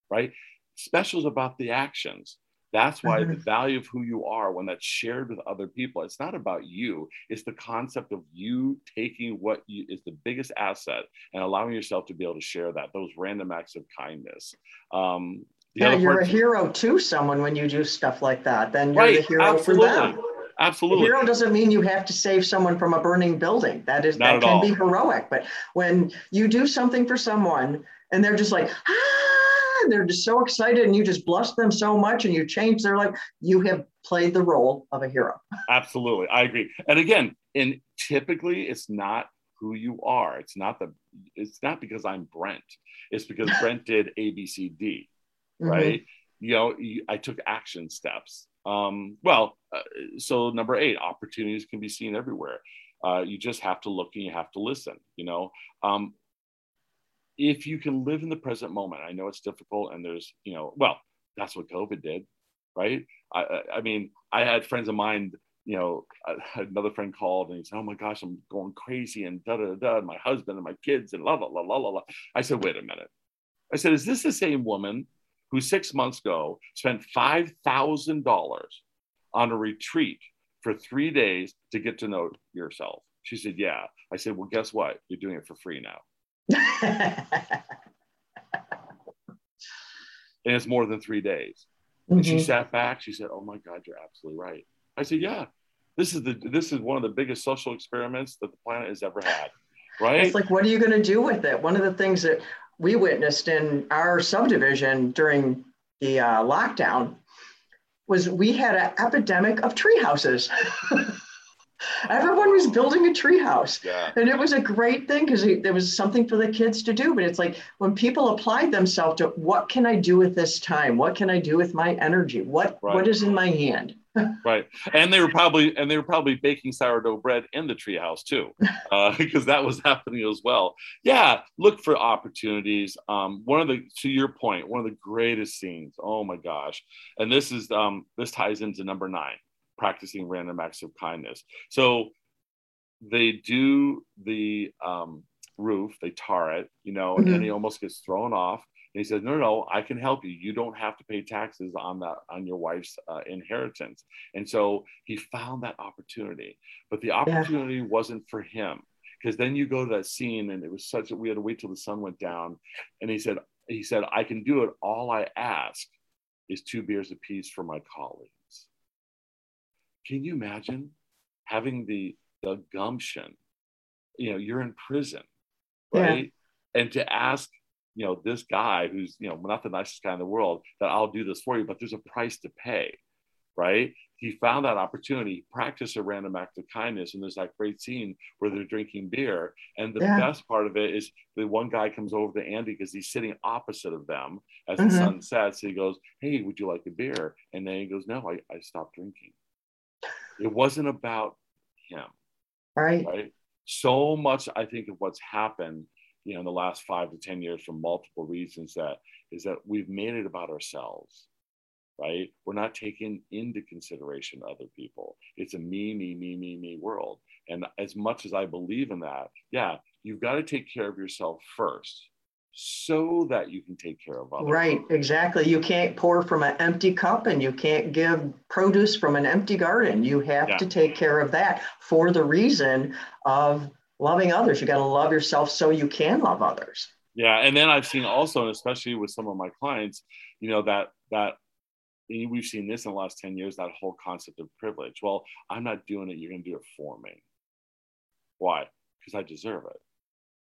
right? Special is about the actions. That's why mm-hmm. the value of who you are, when that's shared with other people, it's not about you. It's the concept of you taking what you, is the biggest asset and allowing yourself to be able to share that, those random acts of kindness. Um, yeah, you're a hero to someone when you do stuff like that. Then you're right, the hero absolutely. for them. Absolutely. A hero doesn't mean you have to save someone from a burning building. That is Not that can all. be heroic. But when you do something for someone and they're just like, ah, and they're just so excited and you just bless them so much and you change their life, you have played the role of a hero. Absolutely. I agree. And again, and typically it's not who you are. It's not the it's not because I'm Brent. It's because Brent did A, B, C, D mm-hmm. right? You know, I took action steps. Um, well, uh, so number eight, opportunities can be seen everywhere. Uh, you just have to look and you have to listen. You know, um, if you can live in the present moment, I know it's difficult, and there's, you know, well, that's what COVID did, right? I, I mean, I had friends of mine you know, another friend called and he said, "Oh my gosh, I'm going crazy and da da da, my husband and my kids and la la la la la." I said, "Wait a minute." I said, "Is this the same woman who six months ago spent $5,000 on a retreat for three days to get to know yourself. She said, Yeah. I said, Well, guess what? You're doing it for free now. and it's more than three days. Mm-hmm. And she mm-hmm. sat back. She said, Oh my God, you're absolutely right. I said, Yeah. This is the this is one of the biggest social experiments that the planet has ever had. Right? It's like, what are you going to do with it? One of the things that we witnessed in our subdivision during the uh, lockdown was we had an epidemic of tree houses. Everyone was building a treehouse. Yeah. And it was a great thing because there was something for the kids to do. But it's like when people applied themselves to what can I do with this time? What can I do with my energy? What Right. what is in my hand? Right. And they were probably and they were probably baking sourdough bread in the treehouse too uh, because that was happening as well. Yeah look for opportunities. Um, one of the to your point one of the greatest scenes oh my gosh. And this is um, this ties into number nine practicing random acts of kindness. So they do the um, roof they tar it you know and Mhm. then he almost gets thrown off. and he said, "No, no, I can help you. You don't have to pay taxes on that on your wife's uh, inheritance." And so he found that opportunity, but the opportunity wasn't for him because then you go to that scene, and it was such that we had to wait till the sun went down, and he said, "He said I can do it. All I ask is two beers apiece for my colleagues." Can you imagine having the the gumption? You know, you're in prison, Yeah. right? And to ask you know this guy who's you know not the nicest guy in the world that i'll do this for you but there's a price to pay right he found that opportunity practiced a random act of kindness and there's that great scene where they're drinking beer and the Yeah. best part of it is the one guy comes over to andy because he's sitting opposite of them as the Mhm. sun sets he goes hey would you like a beer and then he goes no i, I stopped drinking it wasn't about him Right. right? So much, I think, of what's happened, you know, in the last five to ten years, for multiple reasons, that is that we've made it about ourselves, right? We're not taking into consideration other people. It's a me, me, me, me, me world. And as much as I believe in that, yeah, you've got to take care of yourself first, so that you can take care of others. Right, exactly. You can't pour from an empty cup and you can't give produce from an empty garden. You have Yeah. to take care of that for the reason of loving others. You got to love yourself so you can love others. Yeah, and then I've seen also, and especially with some of my clients, you know that that we've seen this in the last ten years. That whole concept of privilege. Well, I'm not doing it. You're going to do it for me. Why? Because I deserve it.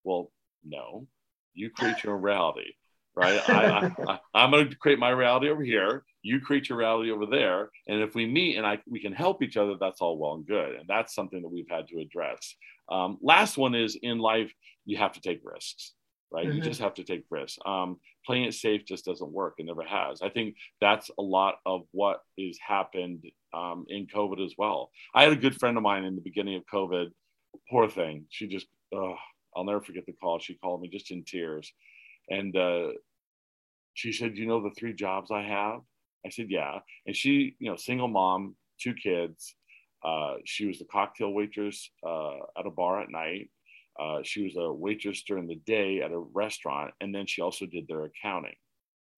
Well, no. You create your own reality, right? I, I, I, am going to create my reality over here. You create your reality over there, and if we meet and I we can help each other, that's all well and good. And that's something that we've had to address. Um, last one is in life, you have to take risks right? You Mhm. just have to take risks. Um, playing it safe just doesn't work. It never has. I think that's a lot of what has happened um, in COVID as well. I had a good friend of mine in the beginning of COVID. Poor thing. She just, uh, I'll never forget the call. She called me just in tears. And uh, she said, You know the three jobs I have? I said, Yeah. And she, you know, single mom, two kids. Uh, she was the cocktail waitress uh, at a bar at night. Uh, she was a waitress during the day at a restaurant, and then she also did their accounting.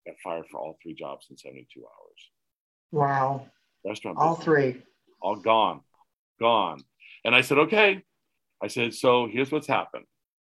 Got fired for all three jobs in 72 hours. Wow. Restaurant, All business, three. all gone, gone. And I said, okay. I said, so here's what's happened,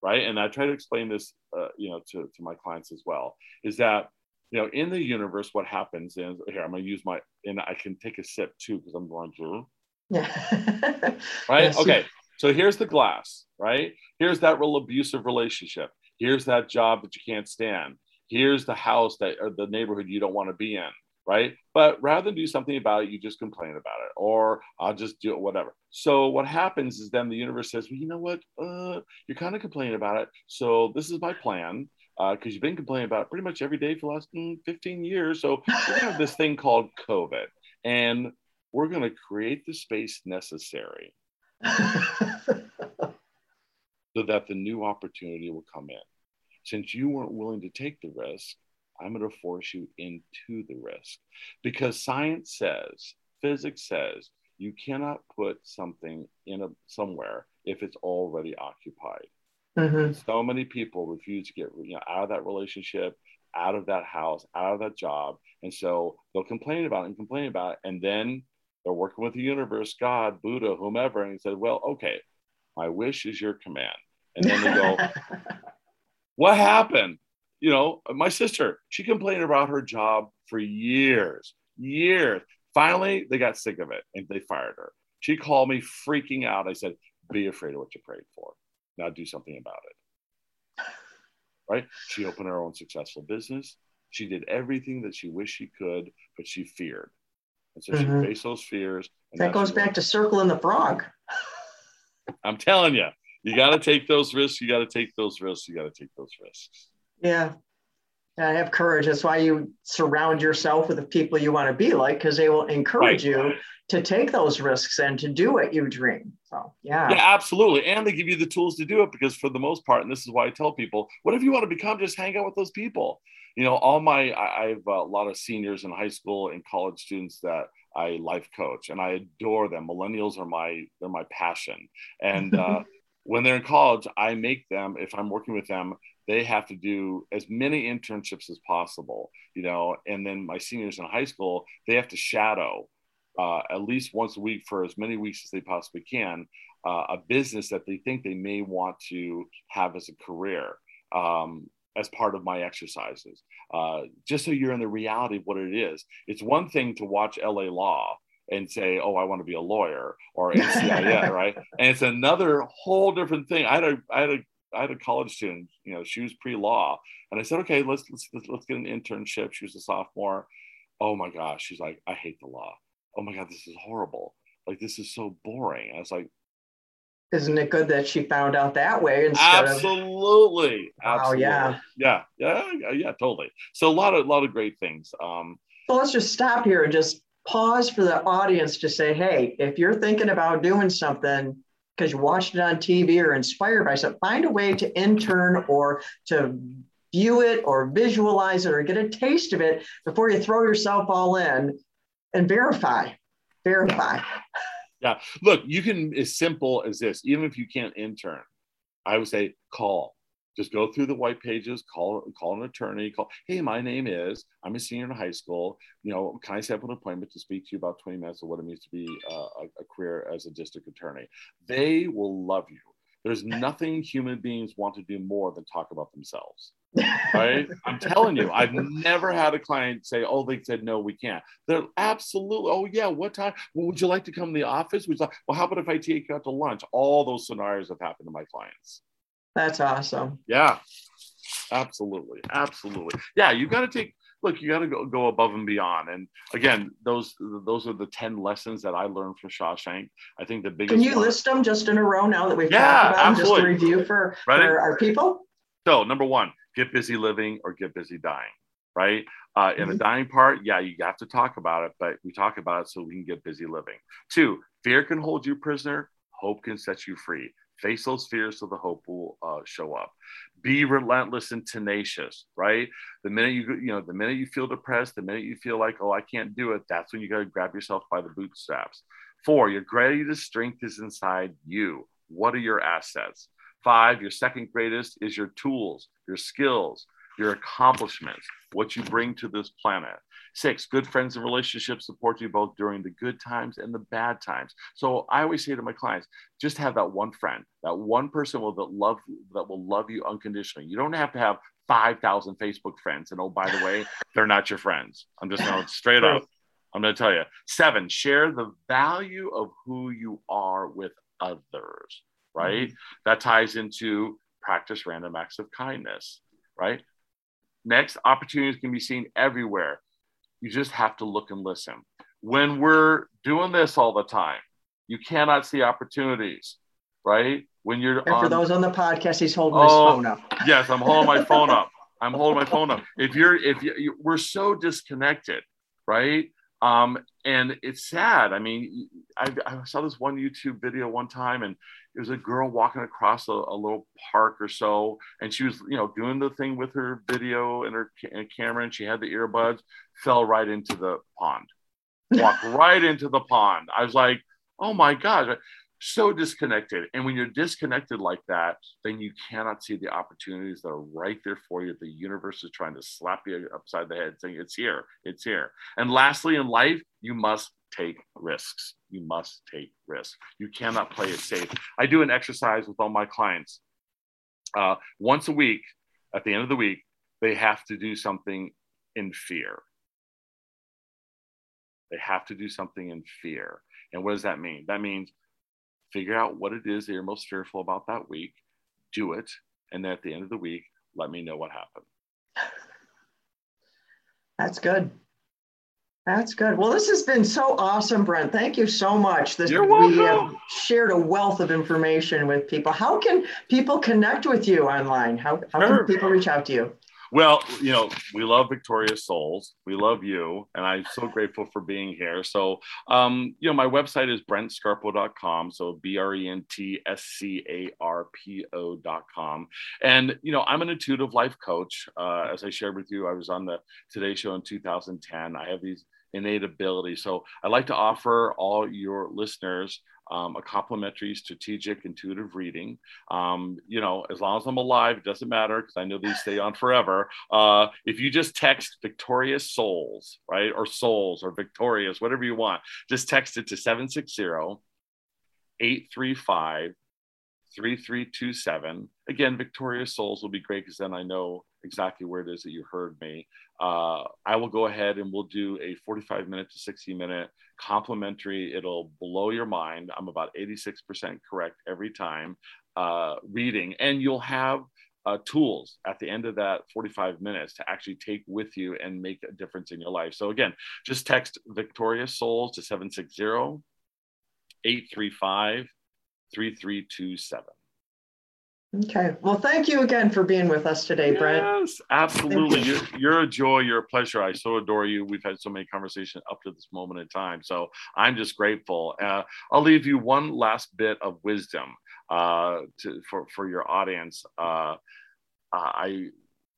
right? And I try to explain this, uh, you know, to, to my clients as well. Is that you know, in the universe, what happens is here. I'm going to use my, and I can take a sip too because I'm going to. Yeah. right? Okay. So here's the glass, right? Here's that real abusive relationship. Here's that job that you can't stand. Here's the house that or the neighborhood you don't want to be in, right? But rather than do something about it, you just complain about it, or I'll just do it, whatever. So what happens is then the universe says, well, you know what? Uh, you're kind of complaining about it. So this is my plan because you've been complaining about it pretty much every day for the last mm, 15 years. So we're have this thing called COVID, and we're going to create the space necessary so that the new opportunity will come in. Since you weren't willing to take the risk, I'm going to force you into the risk because science says, physics says, you cannot put something in a somewhere if it's already occupied. Mhm. So many people refuse to get you know, out of that relationship, out of that house, out of that job, and so they'll complain about it and complain about it, and then they're working with the universe, God, Buddha, whomever, and he said, "Well, okay, my wish is your command." And then they go, what happened? You know, my sister, she complained about her job for years, years. Finally, they got sick of it and they fired her. She called me freaking out. I said, Be afraid of what you prayed for. Now do something about it. Right? She opened her own successful business. She did everything that she wished she could, but she feared. And so mm-hmm. she faced those fears. that goes back to Circle circling the frog. I'm telling you, you got to take those risks. You got to take those risks. You got to take those risks. Yeah. I have courage. That's why you surround yourself with the people you want to be like, because they will encourage right. you to take those risks and to do what you dream. So, yeah. Yeah, absolutely. And they give you the tools to do it because, for the most part, and this is why I tell people, whatever you want to become, just hang out with those people. You know, all my, I, I have a lot of seniors in high school and college students that I life coach and I adore them. Millennials are my, they're my passion. And, uh, when they're in college, I make them, if I'm working with them, they have to do as many internships as possible, you know, and then my seniors in high school, they have to shadow uh, at least once a week for as many weeks as they possibly can uh, a business that they think they may want to have as a career um, as part of my exercises, uh, just so you're in the reality of what it is. It's one thing to watch LA Law and say, "Oh, I want to be a lawyer" or NCIS, right? And it's another whole different thing. I had a, I had a, I had a college student, you know, she was pre-law, and I said, "Okay, let's let's let's get an internship." She was a sophomore. Oh my gosh, she's like, "I hate the law. Oh my god, this is horrible. Like this is so boring." I was like, isn't it good that she found out that way instead absolutely of absolutely yeah yeah yeah yeah totally so a lot of a lot of great things um so let's just stop here and just pause for the audience to say, hey, if you're thinking about doing something because you watched it on TV or inspired by something, find a way to intern or to view it or visualize it or get a taste of it before you throw yourself all in and verify. Verify. Yeah. Look, you can as simple as this, even if you can't intern, I would say call just go through the white pages, call call an attorney, call, hey, my name is, I'm a senior in high school. You know, can I set up an appointment to speak to you about 20 minutes of what it means to be uh, a, a career as a district attorney? They will love you. There's nothing human beings want to do more than talk about themselves. right? I'm telling you, I've never had a client say, "Oh, they said no, we can't." They're absolutely, "Oh yeah, what time? Well, would you like to come to the office?" Would like, well, how about if I take you out to lunch? All those scenarios have happened to my clients. That's awesome. Yeah, absolutely, absolutely. Yeah, you've got to take. Look, you got to go, go above and beyond. And again, those those are the ten lessons that I learned from Shawshank. I think the biggest. Can you one, list them just in a row now that we've yeah, talked about them, just to review for, for our people? So number one, get busy living or get busy dying. Right. Uh, in mm-hmm. the dying part, yeah, you have to talk about it, but we talk about it so we can get busy living. Two, fear can hold you prisoner. Hope can set you free. Face those fears so the hope will uh, show up. Be relentless and tenacious, right? The minute you, you know, the minute you feel depressed, the minute you feel like, oh, I can't do it, that's when you got to grab yourself by the bootstraps. Four, your greatest strength is inside you. What are your assets? Five, your second greatest is your tools, your skills, your accomplishments, what you bring to this planet. Six, good friends and relationships support you both during the good times and the bad times. So I always say to my clients, just have that one friend, that one person will that love that will love you unconditionally. You don't have to have 5,000 Facebook friends. And oh, by the way, they're not your friends. I'm just going to straight up. I'm going to tell you. Seven, share the value of who you are with others, right? Mm-hmm. That ties into practice random acts of kindness, right? Next, opportunities can be seen everywhere. You just have to look and listen. When we're doing this all the time, you cannot see opportunities, right? When you're and on, for those on the podcast, he's holding oh, his phone up. yes, I'm holding my phone up. I'm holding my phone up. If you're, if you, you, we're so disconnected, right? Um, and it's sad. I mean, I, I, saw this one YouTube video one time, and it was a girl walking across a, a, little park or so, and she was, you know, doing the thing with her video and her ca- camera, and she had the earbuds, fell right into the pond, walked right into the pond. I was like, oh my god, so disconnected. And when you're disconnected like that, then you cannot see the opportunities that are right there for you. The universe is trying to slap you upside the head, saying it's here, it's here. And lastly, in life, you must take risks. You must take risks. You cannot play it safe. I do an exercise with all my clients. Uh, once a week, at the end of the week, they have to do something in fear. They have to do something in fear. And what does that mean? That means figure out what it is that you're most fearful about that week, do it, and then at the end of the week, let me know what happened. That's good. That's good. Well, this has been so awesome, Brent. Thank you so much. This, You're welcome. We have shared a wealth of information with people. How can people connect with you online? How, how Sure. can people reach out to you? Well, you know, we love Victorious Souls. We love you. And I'm so grateful for being here. So, um, you know, my website is brentscarpo.com. So B R E N T S C A R P O.com. And, you know, I'm an intuitive life coach. Uh, as I shared with you, I was on the Today Show in 2010. I have these innate abilities. So I'd like to offer all your listeners um, a complimentary strategic intuitive reading. Um, you know, as long as I'm alive, it doesn't matter because I know these stay on forever. Uh, if you just text victorious souls, right, or souls or victorious, whatever you want, just text it to 760 835 3327. Again, Victorious Souls will be great because then I know exactly where it is that you heard me. Uh, I will go ahead and we'll do a 45 minute to 60 minute complimentary. It'll blow your mind. I'm about 86% correct every time uh, reading, and you'll have uh, tools at the end of that 45 minutes to actually take with you and make a difference in your life. So, again, just text Victorious Souls to 760 835 3327. Okay. Well, thank you again for being with us today, Brent. Yes, absolutely. Thank You're, you're a joy. You're a pleasure. I so adore you. We've had so many conversations up to this moment in time. So I'm just grateful. Uh, I'll leave you one last bit of wisdom uh, to, for, for your audience. Uh, I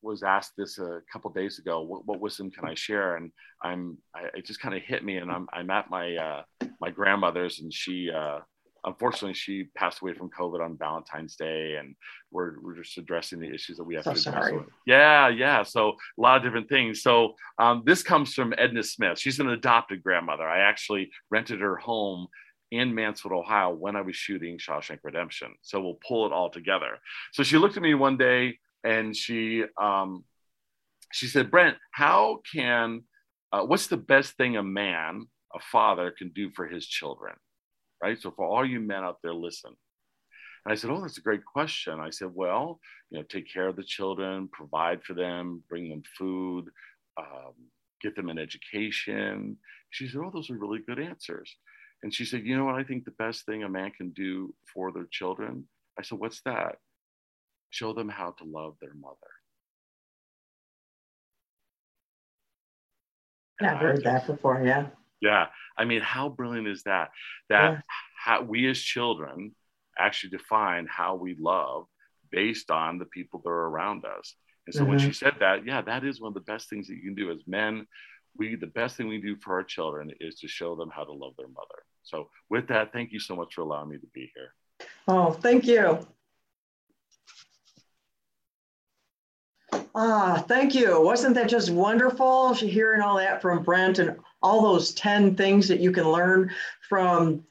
was asked this a couple days ago. What, what, wisdom can I share? And I'm, I, it just kind of hit me. And I'm, I'm at my, uh, my grandmother's, and she, uh, unfortunately, she passed away from COVID on Valentine's Day, and we're, we're just addressing the issues that we have So to sorry. address. Yeah, yeah. So a lot of different things. So um, this comes from Edna Smith. She's an adopted grandmother. I actually rented her home in Mansfield, Ohio, when I was shooting Shawshank Redemption. So we'll pull it all together. So she looked at me one day and she um, she said, "Brent, how can uh, what's the best thing a man, a father, can do for his children?" Right? So for all you men out there, listen. And I said, Oh, that's a great question. I said, Well, you know, take care of the children, provide for them, bring them food, um, get them an education. She said, Oh, those are really good answers. And she said, You know what? I think the best thing a man can do for their children. I said, What's that? Show them how to love their mother. I've heard that before. Yeah. Yeah. I mean, how brilliant is that? That Yeah. how we as children actually define how we love based on the people that are around us. And so when Mhm. she said that, yeah, that is one of the best things that you can do as men. We the best thing we do for our children is to show them how to love their mother. So with that, thank you so much for allowing me to be here. Oh, thank you. Ah, thank you. Wasn't that just wonderful hearing all that from Brent and all those 10 things that you can learn from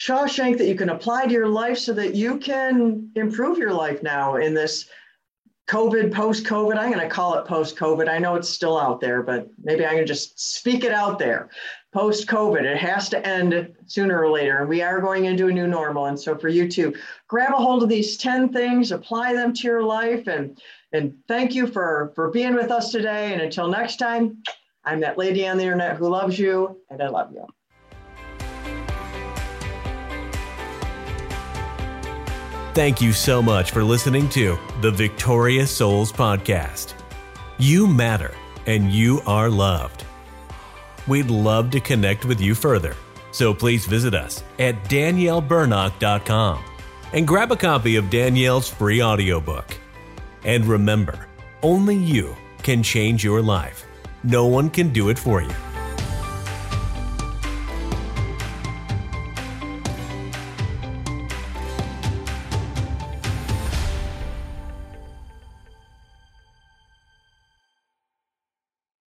Shawshank that you can apply to your life so that you can improve your life now in this COVID, post COVID. I'm going to call it post COVID. I know it's still out there, but maybe I can just speak it out there. Post COVID, it has to end sooner or later. And we are going into a new normal. And so for you to grab a hold of these 10 things, apply them to your life, and and thank you for for being with us today. And until next time, I'm that lady on the internet who loves you, and I love you. Thank you so much for listening to the Victorious Souls Podcast. You matter and you are loved. We'd love to connect with you further, so please visit us at daniellebernock.com and grab a copy of Danielle's free audiobook. And remember, only you can change your life. No one can do it for you.